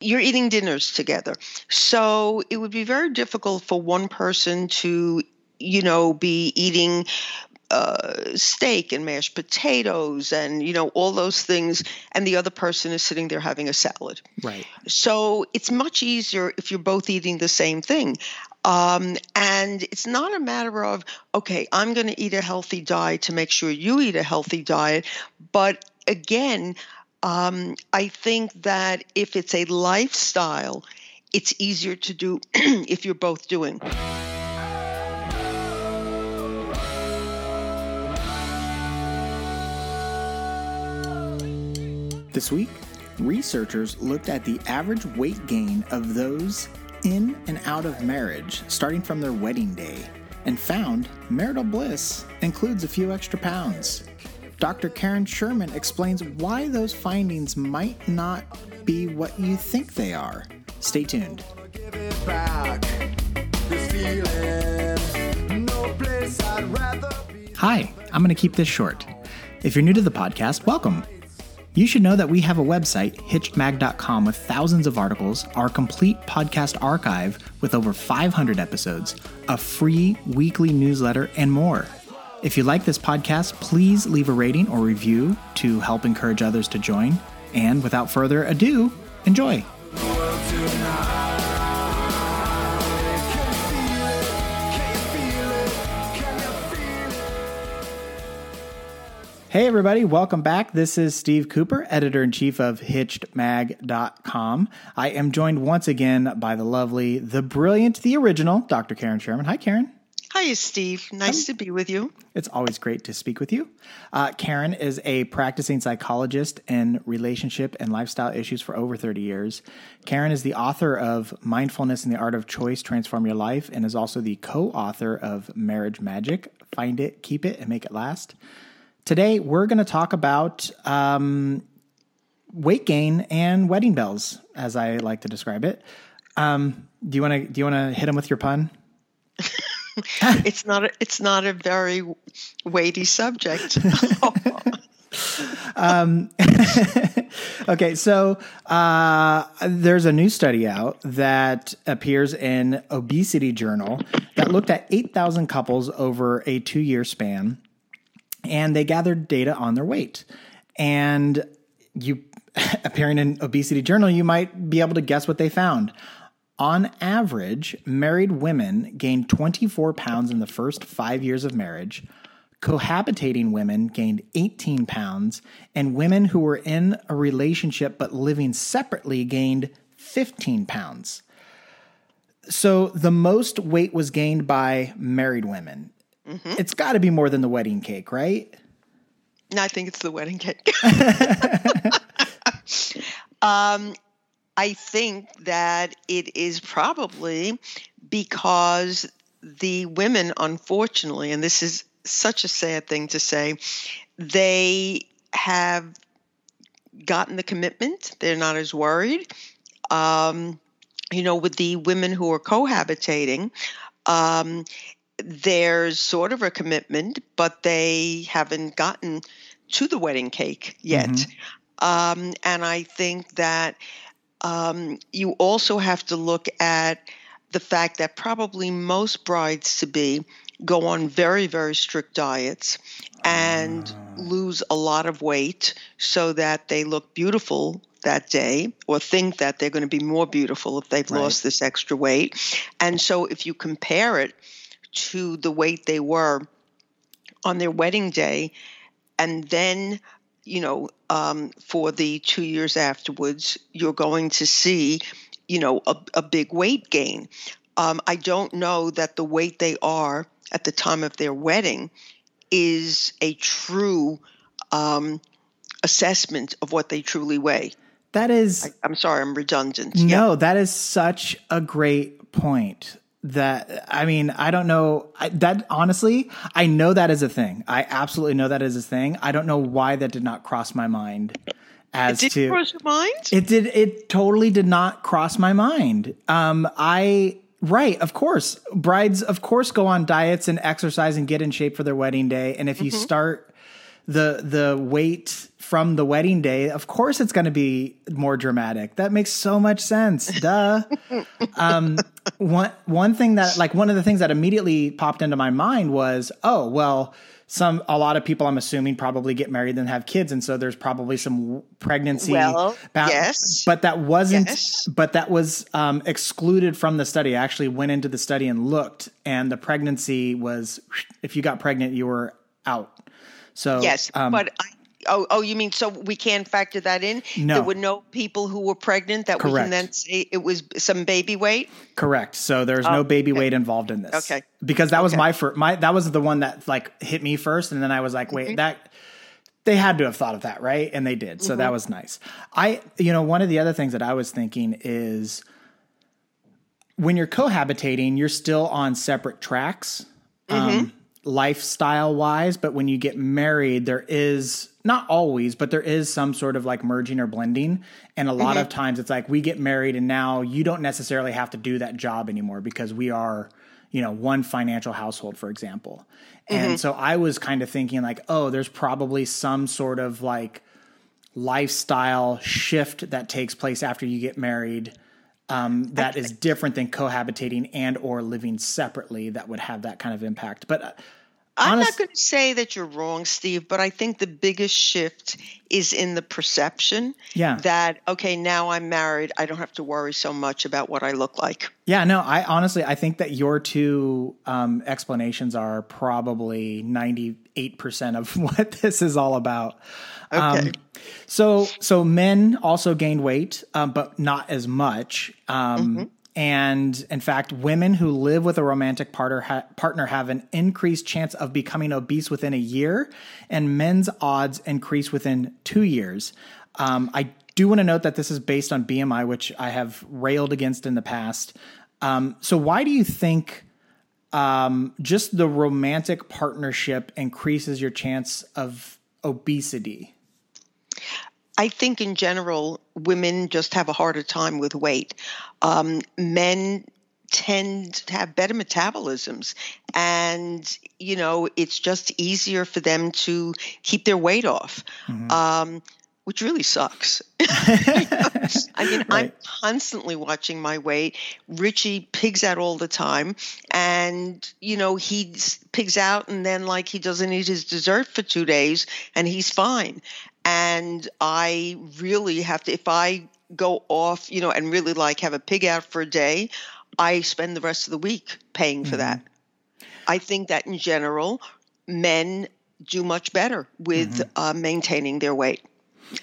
you're eating dinners together. So it would be very difficult for one person to, you know, be eating uh, steak and mashed potatoes and you know all those things and the other person is sitting there having a salad. Right. So it's much easier if you're both eating the same thing. Um, and it's not a matter of okay i'm going to eat a healthy diet to make sure you eat a healthy diet but again um, i think that if it's a lifestyle it's easier to do if you're both doing This week, researchers looked at the average weight gain of those in and out of marriage starting from their wedding day and found marital bliss includes a few extra pounds. Dr. Karen Sherman explains why those findings might not be what you think they are. Stay tuned. Hi, I'm going to keep this short. If you're new to the podcast, welcome. You should know that we have a website, hitchedmag.com, with thousands of articles, our complete podcast archive with over 500 episodes, a free weekly newsletter, and more. If you like this podcast, please leave a rating or review to help encourage others to join. And without further ado, enjoy. Hey, everybody, welcome back. This is Steve Cooper, editor in chief of HitchedMag.com. I am joined once again by the lovely, the brilliant, the original Dr. Karen Sherman. Hi, Karen. Hi, Steve. Nice Hi. to be with you. It's always great to speak with you. Uh, Karen is a practicing psychologist in relationship and lifestyle issues for over 30 years. Karen is the author of Mindfulness and the Art of Choice Transform Your Life and is also the co author of Marriage Magic Find It, Keep It, and Make It Last. Today, we're going to talk about um, weight gain and wedding bells, as I like to describe it. Um, do you want to do you want to hit them with your pun? it's not a, it's not a very weighty subject. um, okay, so uh, there's a new study out that appears in Obesity Journal that looked at 8,000 couples over a two year span and they gathered data on their weight. And you appearing in Obesity Journal, you might be able to guess what they found. On average, married women gained 24 pounds in the first five years of marriage. Cohabitating women gained 18 pounds, and women who were in a relationship but living separately gained 15 pounds. So the most weight was gained by married women. Mm-hmm. It's got to be more than the wedding cake, right? No, I think it's the wedding cake. um, I think that it is probably because the women, unfortunately, and this is such a sad thing to say, they have gotten the commitment. They're not as worried. Um, you know, with the women who are cohabitating, um, there's sort of a commitment, but they haven't gotten to the wedding cake yet. Mm-hmm. Um, and I think that um, you also have to look at the fact that probably most brides to be go on very, very strict diets and uh. lose a lot of weight so that they look beautiful that day or think that they're going to be more beautiful if they've right. lost this extra weight. And so if you compare it, to the weight they were on their wedding day. And then, you know, um, for the two years afterwards, you're going to see, you know, a, a big weight gain. Um, I don't know that the weight they are at the time of their wedding is a true um, assessment of what they truly weigh. That is. I, am sorry, I'm redundant. No, yeah. that is such a great point that I mean, I don't know I, that honestly, I know that is a thing. I absolutely know that is a thing. I don't know why that did not cross my mind as it to cross your mind. It did. It totally did not cross my mind. Um, I right, of course, brides, of course, go on diets and exercise and get in shape for their wedding day. And if mm-hmm. you start the the weight from the wedding day, of course it's going to be more dramatic. That makes so much sense. Duh. um, one one thing that like one of the things that immediately popped into my mind was, oh well, some a lot of people I'm assuming probably get married and have kids, and so there's probably some pregnancy. Well, yes, but that wasn't. Yes. But that was um, excluded from the study. I actually went into the study and looked, and the pregnancy was if you got pregnant, you were out. So yes, um, but I, oh, oh, you mean so we can factor that in? No, there were no people who were pregnant that Correct. we can then say it was some baby weight. Correct. So there's oh, no baby okay. weight involved in this. Okay. Because that was okay. my first. My that was the one that like hit me first, and then I was like, wait, mm-hmm. that they had to have thought of that, right? And they did. So mm-hmm. that was nice. I, you know, one of the other things that I was thinking is when you're cohabitating, you're still on separate tracks. Mm-hmm. Um, lifestyle wise, but when you get married, there is not always, but there is some sort of like merging or blending. And a lot mm-hmm. of times it's like we get married and now you don't necessarily have to do that job anymore because we are, you know, one financial household, for example. Mm-hmm. And so I was kind of thinking like, oh, there's probably some sort of like lifestyle shift that takes place after you get married. Um, that is different than cohabitating and or living separately that would have that kind of impact. But I'm not going to say that you're wrong, Steve, but I think the biggest shift is in the perception yeah. that, okay, now I'm married. I don't have to worry so much about what I look like. Yeah, no, I honestly, I think that your two um, explanations are probably 98% of what this is all about. Okay. Um, so, so men also gained weight, um, but not as much. Um, mm-hmm. And in fact, women who live with a romantic partner, ha- partner have an increased chance of becoming obese within a year, and men's odds increase within two years. Um, I do want to note that this is based on BMI, which I have railed against in the past. Um, so, why do you think um, just the romantic partnership increases your chance of obesity? I think in general, women just have a harder time with weight. Um, men tend to have better metabolisms and you know it's just easier for them to keep their weight off mm-hmm. um, which really sucks i mean right. i'm constantly watching my weight richie pigs out all the time and you know he pigs out and then like he doesn't eat his dessert for two days and he's fine and I really have to if I go off, you know, and really like have a pig out for a day, I spend the rest of the week paying for mm-hmm. that. I think that in general, men do much better with mm-hmm. uh, maintaining their weight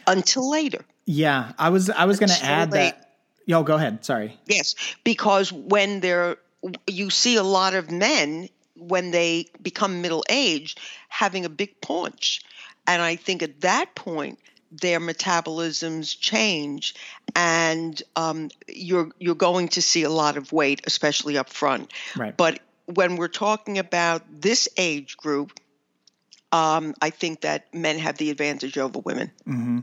until later. Yeah, I was I was going to add late. that. Yo, go ahead. Sorry. Yes, because when they're you see a lot of men when they become middle aged having a big paunch and I think at that point, their metabolisms change, and um, you're you're going to see a lot of weight, especially up front. Right. But when we're talking about this age group, um, I think that men have the advantage over women. Mm-hmm.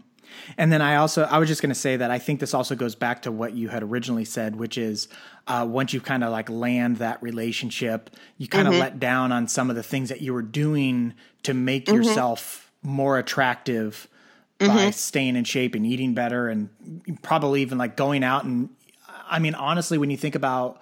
And then I also I was just going to say that I think this also goes back to what you had originally said, which is uh, once you kind of like land that relationship, you kind of mm-hmm. let down on some of the things that you were doing to make mm-hmm. yourself more attractive mm-hmm. by staying in shape and eating better and probably even like going out and I mean honestly when you think about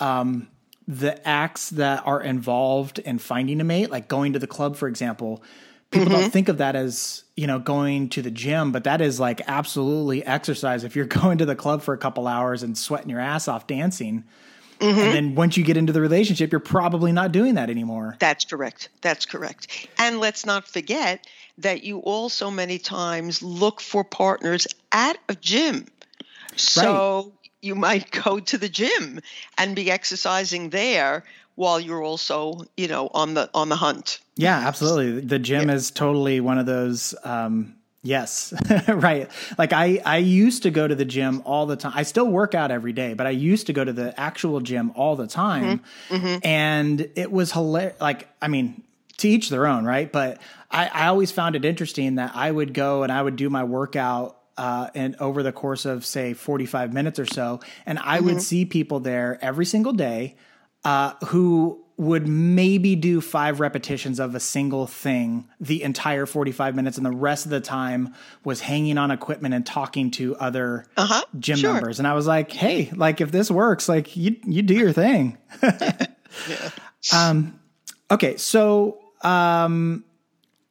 um, the acts that are involved in finding a mate like going to the club for example people mm-hmm. don't think of that as you know going to the gym but that is like absolutely exercise if you're going to the club for a couple hours and sweating your ass off dancing Mm-hmm. And then once you get into the relationship, you're probably not doing that anymore. That's correct. That's correct. And let's not forget that you also many times look for partners at a gym. So right. you might go to the gym and be exercising there while you're also, you know, on the on the hunt. Yeah, absolutely. The gym yeah. is totally one of those um, Yes, right. Like I, I used to go to the gym all the time. I still work out every day, but I used to go to the actual gym all the time, mm-hmm. Mm-hmm. and it was hilarious. Like, I mean, to each their own, right? But I, I always found it interesting that I would go and I would do my workout uh, and over the course of say 45 minutes or so and i mm-hmm. would see people there every single day uh, who would maybe do five repetitions of a single thing the entire 45 minutes and the rest of the time was hanging on equipment and talking to other uh-huh, gym sure. members and i was like hey like if this works like you you do your thing yeah. um okay so um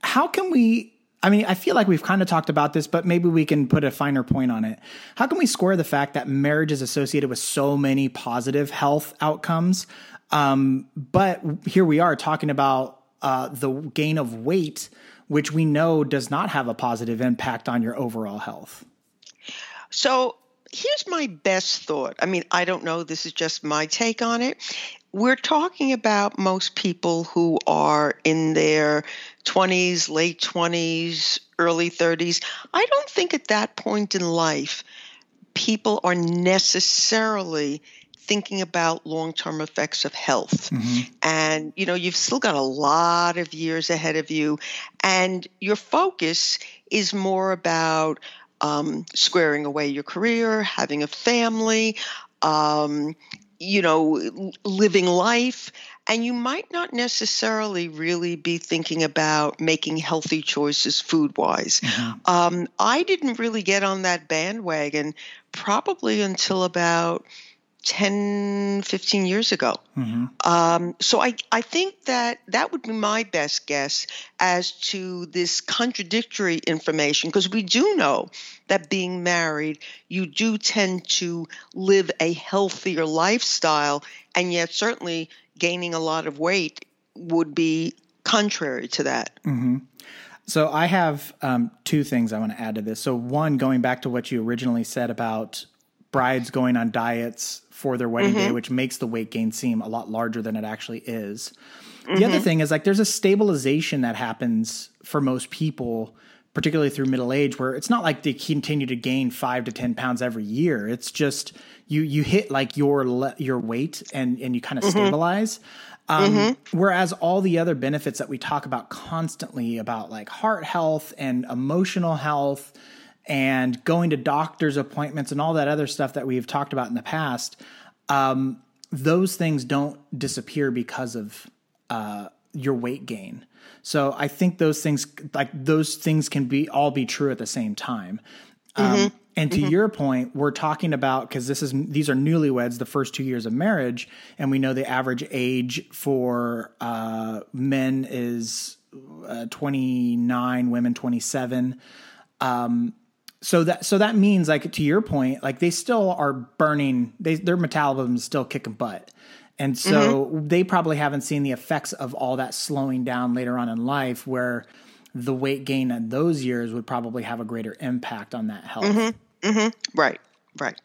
how can we I mean, I feel like we've kind of talked about this, but maybe we can put a finer point on it. How can we square the fact that marriage is associated with so many positive health outcomes, um, but here we are talking about uh, the gain of weight, which we know does not have a positive impact on your overall health. So here's my best thought. I mean, I don't know, this is just my take on it. We're talking about most people who are in their 20s, late 20s, early 30s. I don't think at that point in life people are necessarily thinking about long-term effects of health mm-hmm. and you know you've still got a lot of years ahead of you and your focus is more about um, squaring away your career having a family um, you know living life and you might not necessarily really be thinking about making healthy choices food wise. Mm-hmm. Um, I didn't really get on that bandwagon probably until about 10, 15 years ago. Mm-hmm. Um, so I, I think that that would be my best guess as to this contradictory information, because we do know that being married, you do tend to live a healthier lifestyle, and yet certainly gaining a lot of weight would be contrary to that. Mm-hmm. So I have um, two things I want to add to this. So one, going back to what you originally said about brides going on diets for their wedding mm-hmm. day, which makes the weight gain seem a lot larger than it actually is. Mm-hmm. The other mm-hmm. thing is like there's a stabilization that happens for most people, particularly through middle age, where it's not like they continue to gain five to ten pounds every year. It's just you you hit like your le- your weight and and you kind of mm-hmm. stabilize. Um, mm-hmm. Whereas all the other benefits that we talk about constantly about like heart health and emotional health and going to doctor's appointments and all that other stuff that we've talked about in the past, um, those things don't disappear because of uh, your weight gain. So I think those things, like those things, can be all be true at the same time. Um, mm-hmm. And to mm-hmm. your point, we're talking about because this is these are newlyweds, the first two years of marriage, and we know the average age for uh, men is uh, twenty nine, women twenty seven. Um, so that so that means like to your point like they still are burning they their metabolism is still kicking butt and so mm-hmm. they probably haven't seen the effects of all that slowing down later on in life where the weight gain in those years would probably have a greater impact on that health mm-hmm. Mm-hmm. right right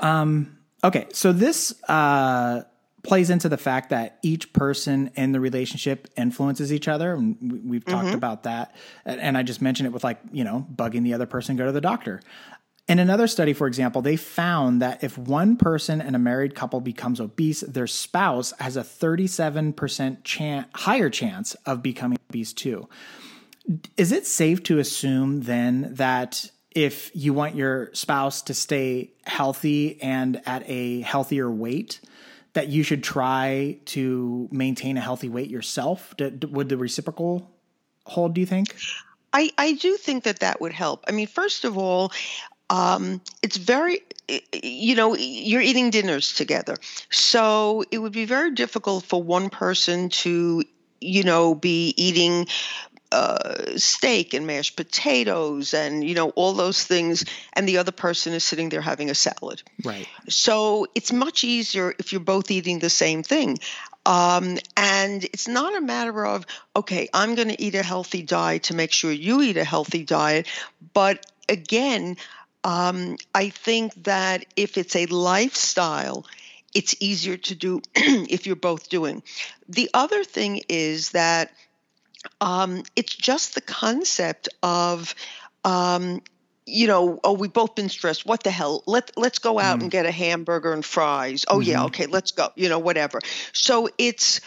um okay so this uh plays into the fact that each person in the relationship influences each other. And we've talked mm-hmm. about that. And I just mentioned it with like, you know, bugging the other person, go to the doctor. In another study, for example, they found that if one person in a married couple becomes obese, their spouse has a 37% chan- higher chance of becoming obese too. Is it safe to assume then that if you want your spouse to stay healthy and at a healthier weight, that you should try to maintain a healthy weight yourself? would the reciprocal hold, do you think? I, I do think that that would help. I mean, first of all, um, it's very you know you're eating dinners together so it would be very difficult for one person to you know be eating uh, steak and mashed potatoes and you know all those things and the other person is sitting there having a salad. Right. So it's much easier if you're both eating the same thing. Um, and it's not a matter of okay i'm going to eat a healthy diet to make sure you eat a healthy diet. But again um, i think that if it's a lifestyle it's easier to do if you're both doing. The other thing is that um, it's just the concept of um, you know, oh, we've both been stressed. What the hell? Let let's go out mm. and get a hamburger and fries. Oh mm-hmm. yeah, okay, let's go. You know, whatever. So it's,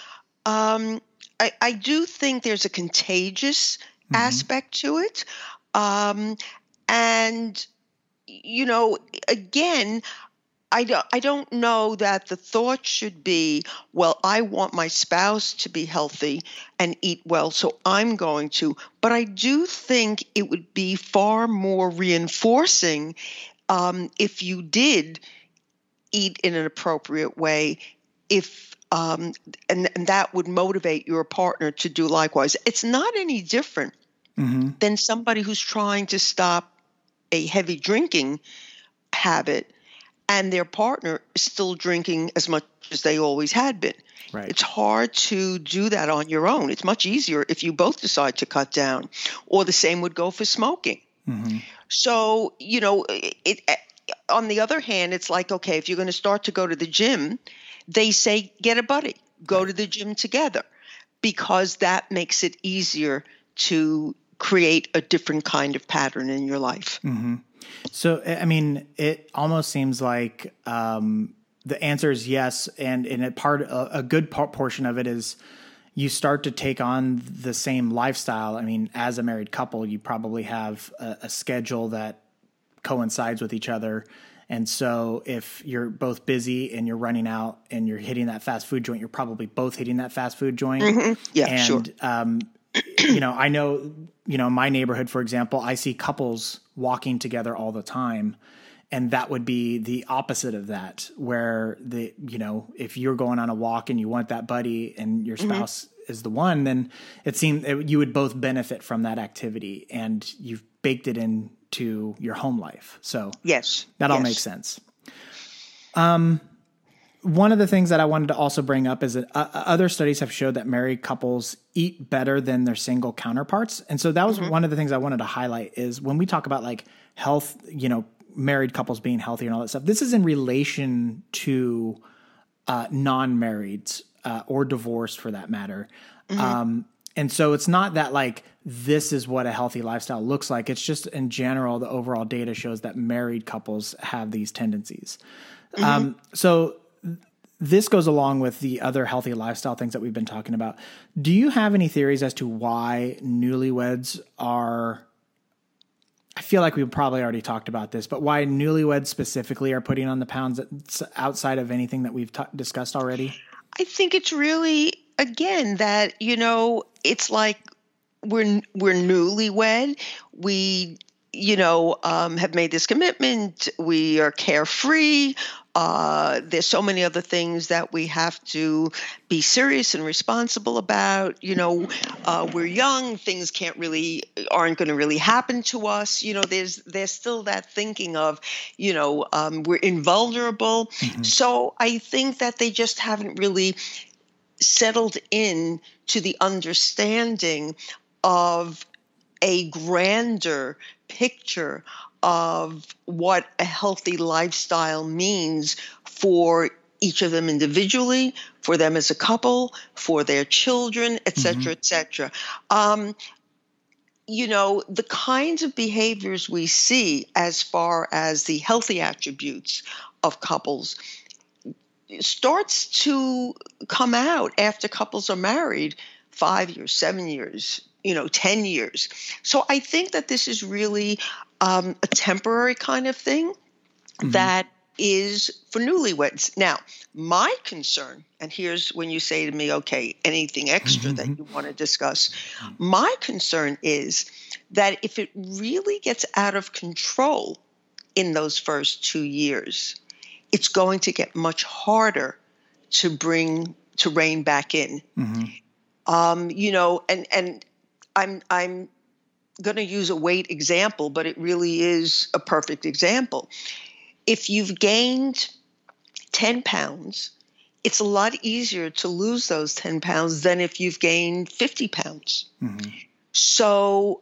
um, I, I do think there's a contagious mm-hmm. aspect to it, um, and you know, again, I don't, I don't know that the thought should be, well, I want my spouse to be healthy and eat well, so I'm going to. But I do think it would be far more reinforcing um, if you did eat in an appropriate way, if um, and, and that would motivate your partner to do likewise. It's not any different mm-hmm. than somebody who's trying to stop a heavy drinking habit and their partner is still drinking as much as they always had been. Right. It's hard to do that on your own. It's much easier if you both decide to cut down, or the same would go for smoking. Mm-hmm. So, you know, it, it, on the other hand, it's like, okay, if you're going to start to go to the gym, they say get a buddy, go right. to the gym together, because that makes it easier to create a different kind of pattern in your life. Mm-hmm. So, I mean, it almost seems like um, the answer is yes, and in a part, a, a good portion of it is you start to take on the same lifestyle. I mean, as a married couple, you probably have a, a schedule that coincides with each other. And so, if you're both busy and you're running out and you're hitting that fast food joint, you're probably both hitting that fast food joint. Mm-hmm. Yeah, and, sure. Um, you know, I know, you know, my neighborhood, for example, I see couples walking together all the time. And that would be the opposite of that, where the, you know, if you're going on a walk and you want that buddy and your mm-hmm. spouse mm-hmm. is the one, then it seems it, you would both benefit from that activity and you've baked it into your home life. So, yes, that yes. all makes sense. Um, one of the things that I wanted to also bring up is that uh, uh, other studies have showed that married couples eat better than their single counterparts. And so that was mm-hmm. one of the things I wanted to highlight is when we talk about like health, you know, married couples being healthy and all that stuff, this is in relation to uh, non-married uh, or divorced for that matter. Mm-hmm. Um, and so it's not that like this is what a healthy lifestyle looks like. It's just in general, the overall data shows that married couples have these tendencies. Mm-hmm. Um, so this goes along with the other healthy lifestyle things that we've been talking about. Do you have any theories as to why newlyweds are? I feel like we probably already talked about this, but why newlyweds specifically are putting on the pounds outside of anything that we've t- discussed already? I think it's really again that you know it's like we're we're newlywed. We you know um, have made this commitment. We are carefree. Uh, there's so many other things that we have to be serious and responsible about. You know, uh, we're young; things can't really aren't going to really happen to us. You know, there's there's still that thinking of, you know, um, we're invulnerable. Mm-hmm. So I think that they just haven't really settled in to the understanding of a grander picture of what a healthy lifestyle means for each of them individually, for them as a couple, for their children, et cetera, mm-hmm. et cetera. Um, you know, the kinds of behaviors we see as far as the healthy attributes of couples starts to come out after couples are married five years, seven years, you know, 10 years. So I think that this is really um, a temporary kind of thing mm-hmm. that is for newlyweds. Now, my concern, and here's when you say to me, okay, anything extra mm-hmm. that you want to discuss, my concern is that if it really gets out of control in those first two years, it's going to get much harder to bring to rein back in. Mm-hmm. Um, you know, and and I'm I'm going to use a weight example, but it really is a perfect example. If you've gained 10 pounds, it's a lot easier to lose those 10 pounds than if you've gained 50 pounds. Mm-hmm. So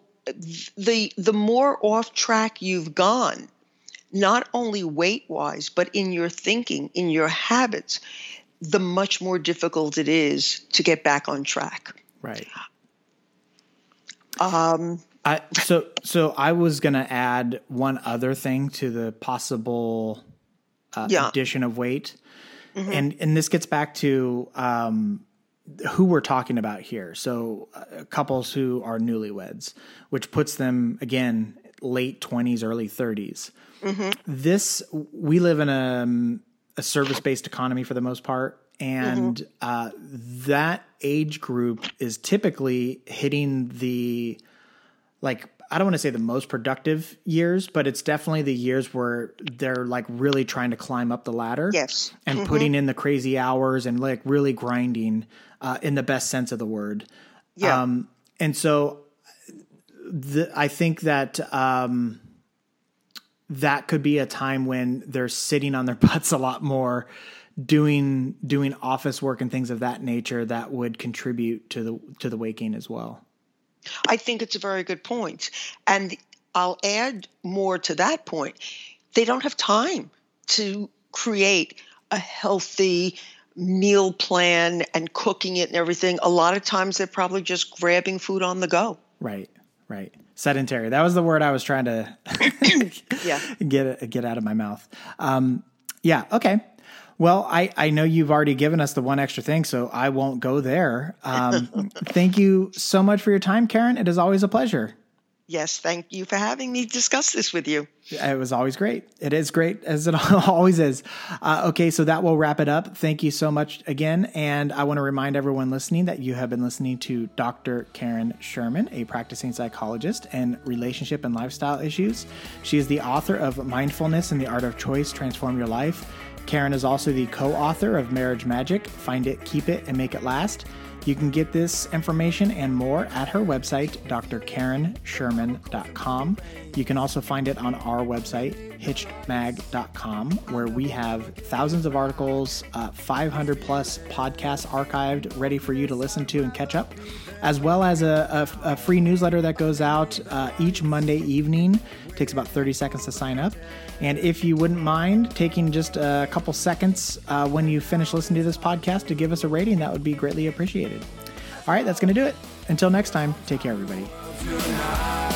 the the more off track you've gone, not only weight wise, but in your thinking, in your habits, the much more difficult it is to get back on track. Right. Um, I, so so I was going to add one other thing to the possible uh, yeah. addition of weight, mm-hmm. and and this gets back to um, who we're talking about here. So uh, couples who are newlyweds, which puts them again late twenties, early 30s mm-hmm. This we live in a um, a service based economy for the most part. And mm-hmm. uh, that age group is typically hitting the like I don't want to say the most productive years, but it's definitely the years where they're like really trying to climb up the ladder. Yes. And mm-hmm. putting in the crazy hours and like really grinding uh, in the best sense of the word. Yeah. Um, and so the, I think that um, that could be a time when they're sitting on their butts a lot more doing doing office work and things of that nature that would contribute to the to the waking as well. I think it's a very good point. And I'll add more to that point. They don't have time to create a healthy meal plan and cooking it and everything. A lot of times they're probably just grabbing food on the go. Right, right. Sedentary. That was the word I was trying to yeah. get get out of my mouth. Um, yeah. Okay. Well, I, I know you've already given us the one extra thing, so I won't go there. Um, thank you so much for your time, Karen. It is always a pleasure. Yes, thank you for having me discuss this with you. It was always great. It is great, as it always is. Uh, okay, so that will wrap it up. Thank you so much again. And I want to remind everyone listening that you have been listening to Dr. Karen Sherman, a practicing psychologist and relationship and lifestyle issues. She is the author of Mindfulness and the Art of Choice Transform Your Life Karen is also the co author of Marriage Magic Find It, Keep It, and Make It Last. You can get this information and more at her website, drkarensherman.com. You can also find it on our website, hitchedmag.com, where we have thousands of articles, uh, 500 plus podcasts archived, ready for you to listen to and catch up, as well as a, a, a free newsletter that goes out uh, each Monday evening. It takes about 30 seconds to sign up. And if you wouldn't mind taking just a couple seconds uh, when you finish listening to this podcast to give us a rating, that would be greatly appreciated. All right, that's going to do it. Until next time, take care, everybody.